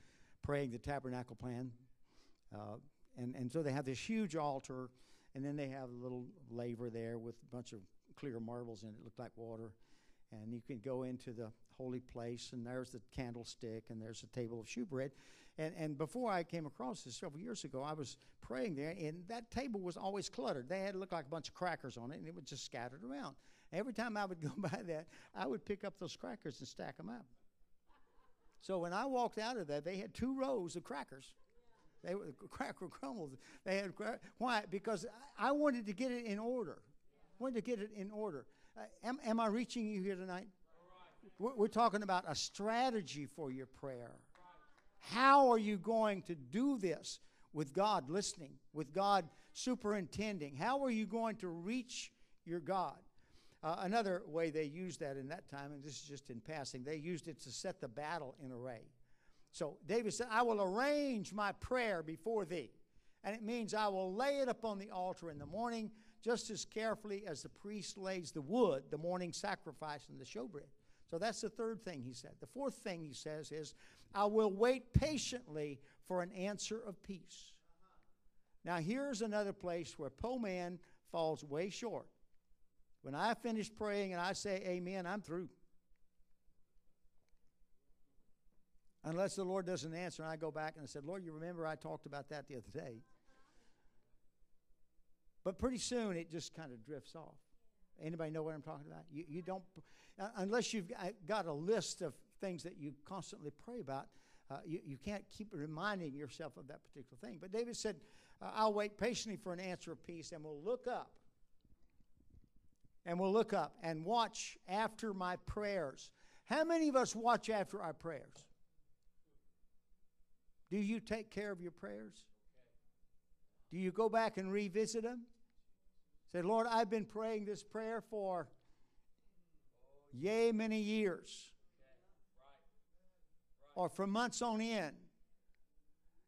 praying the tabernacle plan. Uh, and, and so they have this huge altar, and then they have a little laver there with a bunch of clear marbles in it, looked like water. And you can go into the holy place, and there's the candlestick, and there's a table of shewbread. And, and before I came across this several years ago, I was praying there, and that table was always cluttered. They had it looked like a bunch of crackers on it, and it was just scattered around. Every time I would go by that, I would pick up those crackers and stack them up. So when I walked out of there, they had two rows of crackers. They were cracker crumbles. They had why? Because I wanted to get it in order. Wanted to get it in order. Uh, am, am I reaching you here tonight? We're, we're talking about a strategy for your prayer. How are you going to do this with God listening, with God superintending? How are you going to reach your God? Uh, another way they used that in that time, and this is just in passing, they used it to set the battle in array. So David said, I will arrange my prayer before thee. And it means I will lay it upon the altar in the morning just as carefully as the priest lays the wood, the morning sacrifice, and the showbread. So that's the third thing he said. The fourth thing he says is, I will wait patiently for an answer of peace. Now, here's another place where Poe Man falls way short. When I finish praying and I say amen, I'm through. Unless the Lord doesn't answer, and I go back and I said, Lord, you remember I talked about that the other day. But pretty soon it just kind of drifts off. Anybody know what I'm talking about? You, you don't, uh, unless you've got a list of things that you constantly pray about, uh, you, you can't keep reminding yourself of that particular thing. But David said, uh, I'll wait patiently for an answer of peace and we'll look up and we'll look up and watch after my prayers. How many of us watch after our prayers? Do you take care of your prayers? Do you go back and revisit them? Say, Lord, I've been praying this prayer for yea many years. Or for months on end.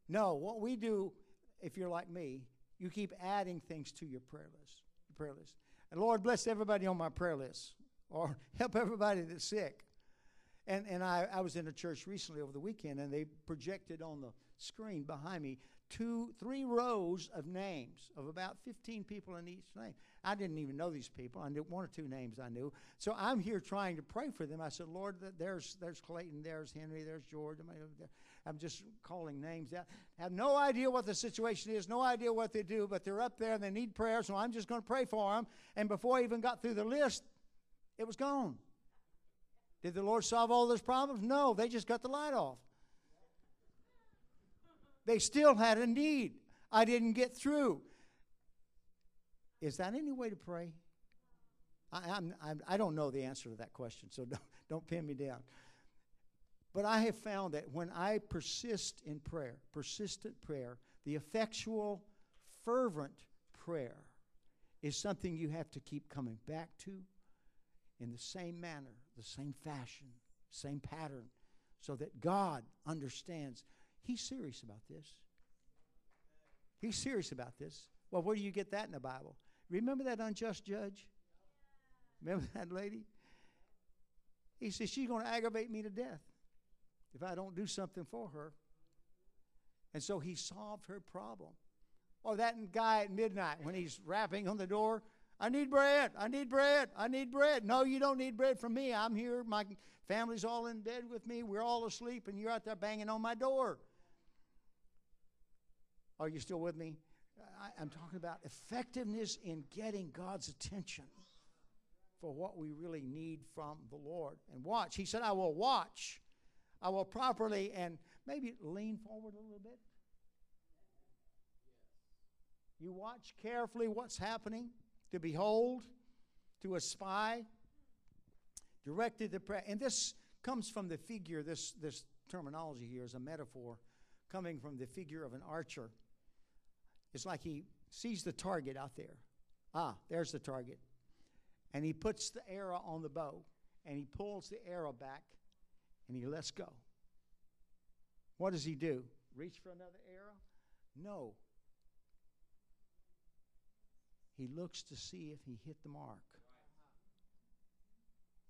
No, what we do, if you're like me, you keep adding things to your prayer list. Your prayer list. And Lord bless everybody on my prayer list. Or help everybody that's sick. And, and I, I was in a church recently over the weekend, and they projected on the screen behind me two, three rows of names of about 15 people in each name. I didn't even know these people. I knew one or two names I knew. So I'm here trying to pray for them. I said, Lord, there's, there's Clayton, there's Henry, there's George. I'm just calling names out. Have no idea what the situation is, no idea what they do, but they're up there and they need prayer, so I'm just going to pray for them. And before I even got through the list, it was gone. Did the Lord solve all those problems? No, they just got the light off. They still had a need. I didn't get through. Is that any way to pray? I, I'm, I'm, I do not know the answer to that question, so don't, don't pin me down. But I have found that when I persist in prayer, persistent prayer, the effectual, fervent prayer is something you have to keep coming back to in the same manner, the same fashion, same pattern, so that God understands He's serious about this. He's serious about this. Well, where do you get that in the Bible? Remember that unjust judge? Remember that lady? He says, She's going to aggravate me to death if I don't do something for her. And so he solved her problem. Or that guy at midnight when he's rapping on the door, I need bread, I need bread, I need bread. No, you don't need bread from me. I'm here, my family's all in bed with me, we're all asleep, and you're out there banging on my door. Are you still with me? I, am talking about effectiveness in getting God's attention for what we really need from the Lord. And watch. He said, I will watch. I will properly and maybe lean forward a little bit. You watch carefully what's happening, to behold, to espy, directed the prayer. And this comes from the figure, this, this terminology here is a metaphor coming from the figure of an archer. It's like he sees the target out there. Ah, there's the target. And he puts the arrow on the bow and he pulls the arrow back and he lets go. What does he do? Reach for another arrow? No. He looks to see if he hit the mark.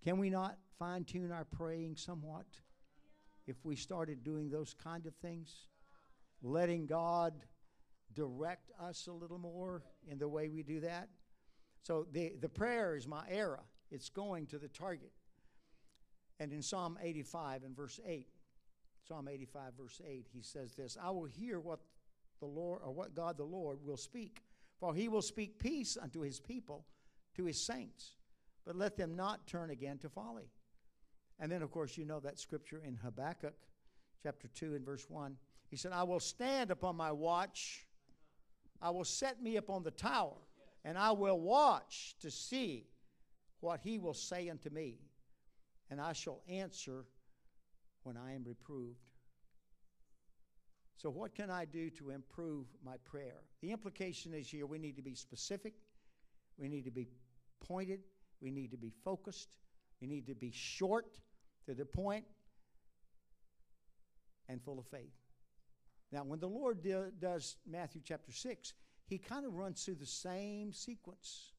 Can we not fine tune our praying somewhat if we started doing those kind of things? Letting God direct us a little more in the way we do that. So the, the prayer is my arrow, it's going to the target. And in Psalm 85 and verse 8, Psalm 85, verse 8, he says this I will hear what the Lord, or what God the Lord will speak, for he will speak peace unto his people, to his saints, but let them not turn again to folly. And then, of course, you know that scripture in Habakkuk chapter 2 and verse 1. He said, I will stand upon my watch I will set me upon the tower, and I will watch to see what he will say unto me, and I shall answer when I am reproved. So, what can I do to improve my prayer? The implication is here we need to be specific, we need to be pointed, we need to be focused, we need to be short to the point, and full of faith. Now, when the Lord do, does Matthew chapter 6, he kind of runs through the same sequence.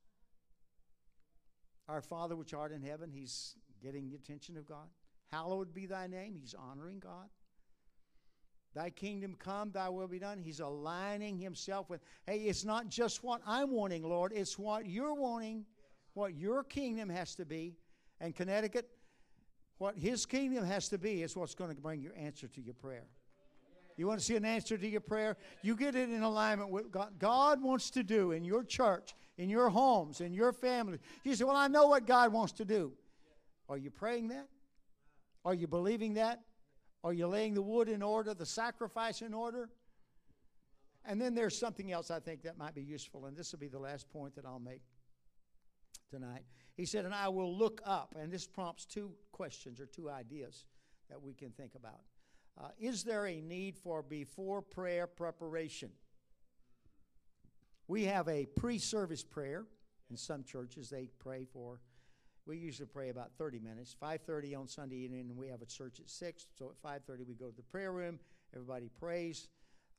Our Father which art in heaven, he's getting the attention of God. Hallowed be thy name, he's honoring God. Thy kingdom come, thy will be done. He's aligning himself with, hey, it's not just what I'm wanting, Lord, it's what you're wanting, what your kingdom has to be. And Connecticut, what his kingdom has to be is what's going to bring your answer to your prayer. You want to see an answer to your prayer? You get it in alignment with God. God wants to do in your church, in your homes, in your family. You say, Well, I know what God wants to do. Are you praying that? Are you believing that? Are you laying the wood in order, the sacrifice in order? And then there's something else I think that might be useful, and this will be the last point that I'll make tonight. He said, And I will look up. And this prompts two questions or two ideas that we can think about. Uh, is there a need for before prayer preparation? We have a pre service prayer. In some churches, they pray for. We usually pray about 30 minutes. 5:30 on Sunday evening, and we have a church at six. So at 5:30 we go to the prayer room. Everybody prays.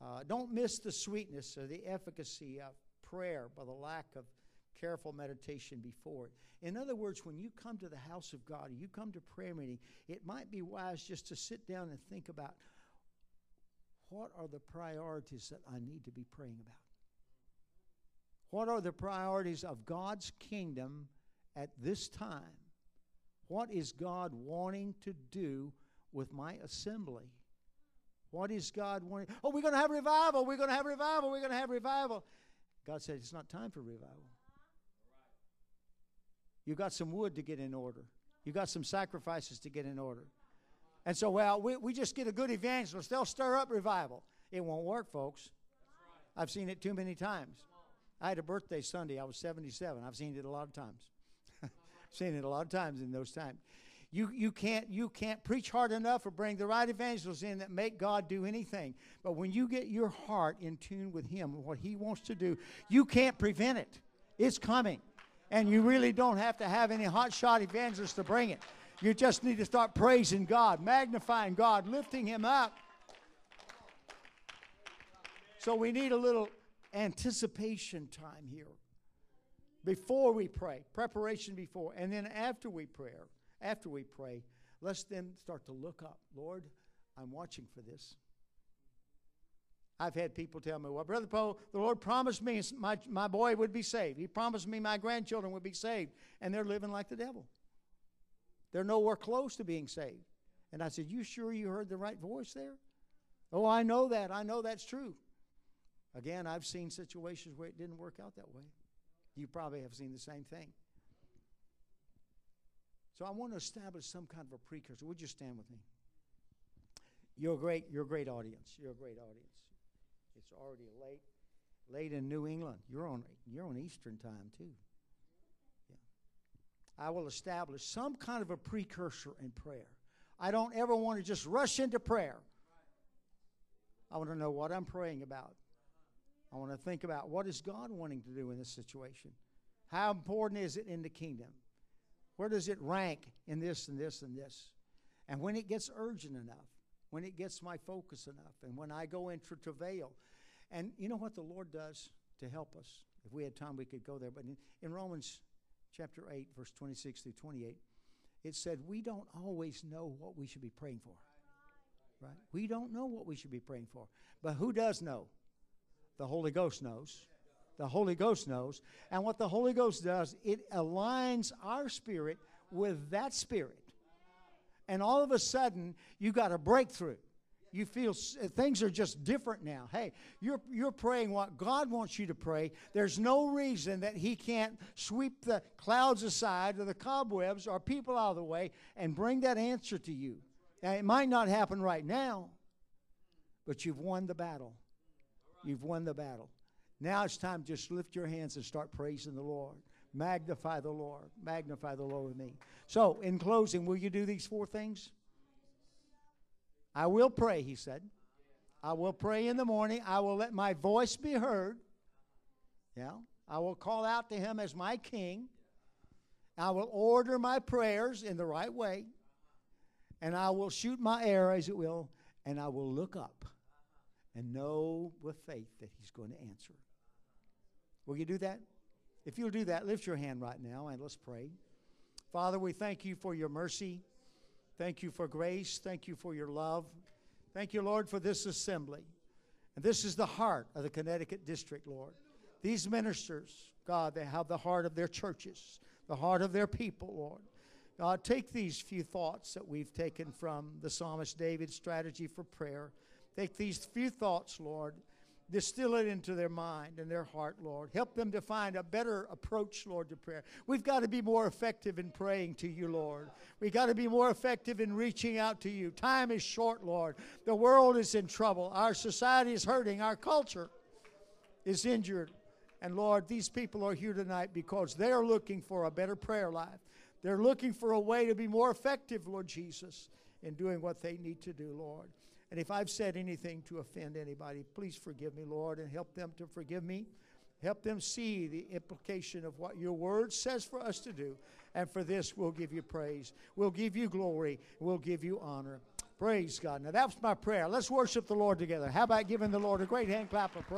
Uh, don't miss the sweetness or the efficacy of prayer by the lack of careful meditation before it. In other words, when you come to the house of God, you come to prayer meeting, it might be wise just to sit down and think about what are the priorities that I need to be praying about? What are the priorities of God's kingdom at this time? What is God wanting to do with my assembly? What is God wanting? Oh, we're going to have revival. We're going to have revival. We're going to have revival. God said, It's not time for revival. You've got some wood to get in order, you've got some sacrifices to get in order. And so, well, we, we just get a good evangelist, they'll stir up revival. It won't work, folks. I've seen it too many times. I had a birthday Sunday. I was 77. I've seen it a lot of times. Seen it a lot of times in those times. You, you, can't, you can't preach hard enough or bring the right evangelists in that make God do anything. But when you get your heart in tune with Him, and what He wants to do, you can't prevent it. It's coming. And you really don't have to have any hotshot evangelists to bring it. You just need to start praising God, magnifying God, lifting Him up. So we need a little anticipation time here before we pray, preparation before, and then after we pray after we pray, let's then start to look up. Lord, I'm watching for this. I've had people tell me, well, Brother Poe, the Lord promised me my, my boy would be saved. He promised me my grandchildren would be saved. And they're living like the devil. They're nowhere close to being saved. And I said, You sure you heard the right voice there? Oh, I know that. I know that's true. Again, I've seen situations where it didn't work out that way. You probably have seen the same thing. So I want to establish some kind of a precursor. Would you stand with me? You're a great, you're a great audience. You're a great audience. It's already late, late in New England. You're on, you're on Eastern time too. Yeah. I will establish some kind of a precursor in prayer. I don't ever want to just rush into prayer. I want to know what I'm praying about. I want to think about what is God wanting to do in this situation. How important is it in the kingdom? Where does it rank in this and this and this? And when it gets urgent enough, when it gets my focus enough, and when I go into travail, and you know what the Lord does to help us? If we had time, we could go there. But in, in Romans chapter 8, verse 26 through 28, it said, We don't always know what we should be praying for. Right? We don't know what we should be praying for. But who does know? The Holy Ghost knows. The Holy Ghost knows. And what the Holy Ghost does, it aligns our spirit with that spirit. And all of a sudden, you got a breakthrough. You feel uh, things are just different now. Hey, you're, you're praying what God wants you to pray. There's no reason that He can't sweep the clouds aside or the cobwebs or people out of the way and bring that answer to you. Now, it might not happen right now, but you've won the battle. You've won the battle. Now it's time just lift your hands and start praising the Lord. Magnify the Lord. Magnify the Lord with me. So, in closing, will you do these four things? I will pray, he said. I will pray in the morning. I will let my voice be heard. Yeah. I will call out to him as my king. I will order my prayers in the right way. And I will shoot my arrow as it will. And I will look up and know with faith that he's going to answer. Will you do that? If you'll do that, lift your hand right now and let's pray. Father, we thank you for your mercy. Thank you for grace. Thank you for your love. Thank you, Lord, for this assembly. And this is the heart of the Connecticut District, Lord. These ministers, God, they have the heart of their churches, the heart of their people, Lord. God, take these few thoughts that we've taken from the psalmist David's strategy for prayer. Take these few thoughts, Lord, distill it into their mind and their heart, Lord. Help them to find a better approach, Lord, to prayer. We've got to be more effective in praying to you, Lord. We've got to be more effective in reaching out to you. Time is short, Lord. The world is in trouble. Our society is hurting. Our culture is injured. And Lord, these people are here tonight because they're looking for a better prayer life. They're looking for a way to be more effective, Lord Jesus, in doing what they need to do, Lord. And if I've said anything to offend anybody, please forgive me, Lord, and help them to forgive me. Help them see the implication of what your word says for us to do. And for this, we'll give you praise. We'll give you glory. We'll give you honor. Praise God. Now, that was my prayer. Let's worship the Lord together. How about giving the Lord a great hand clap of praise?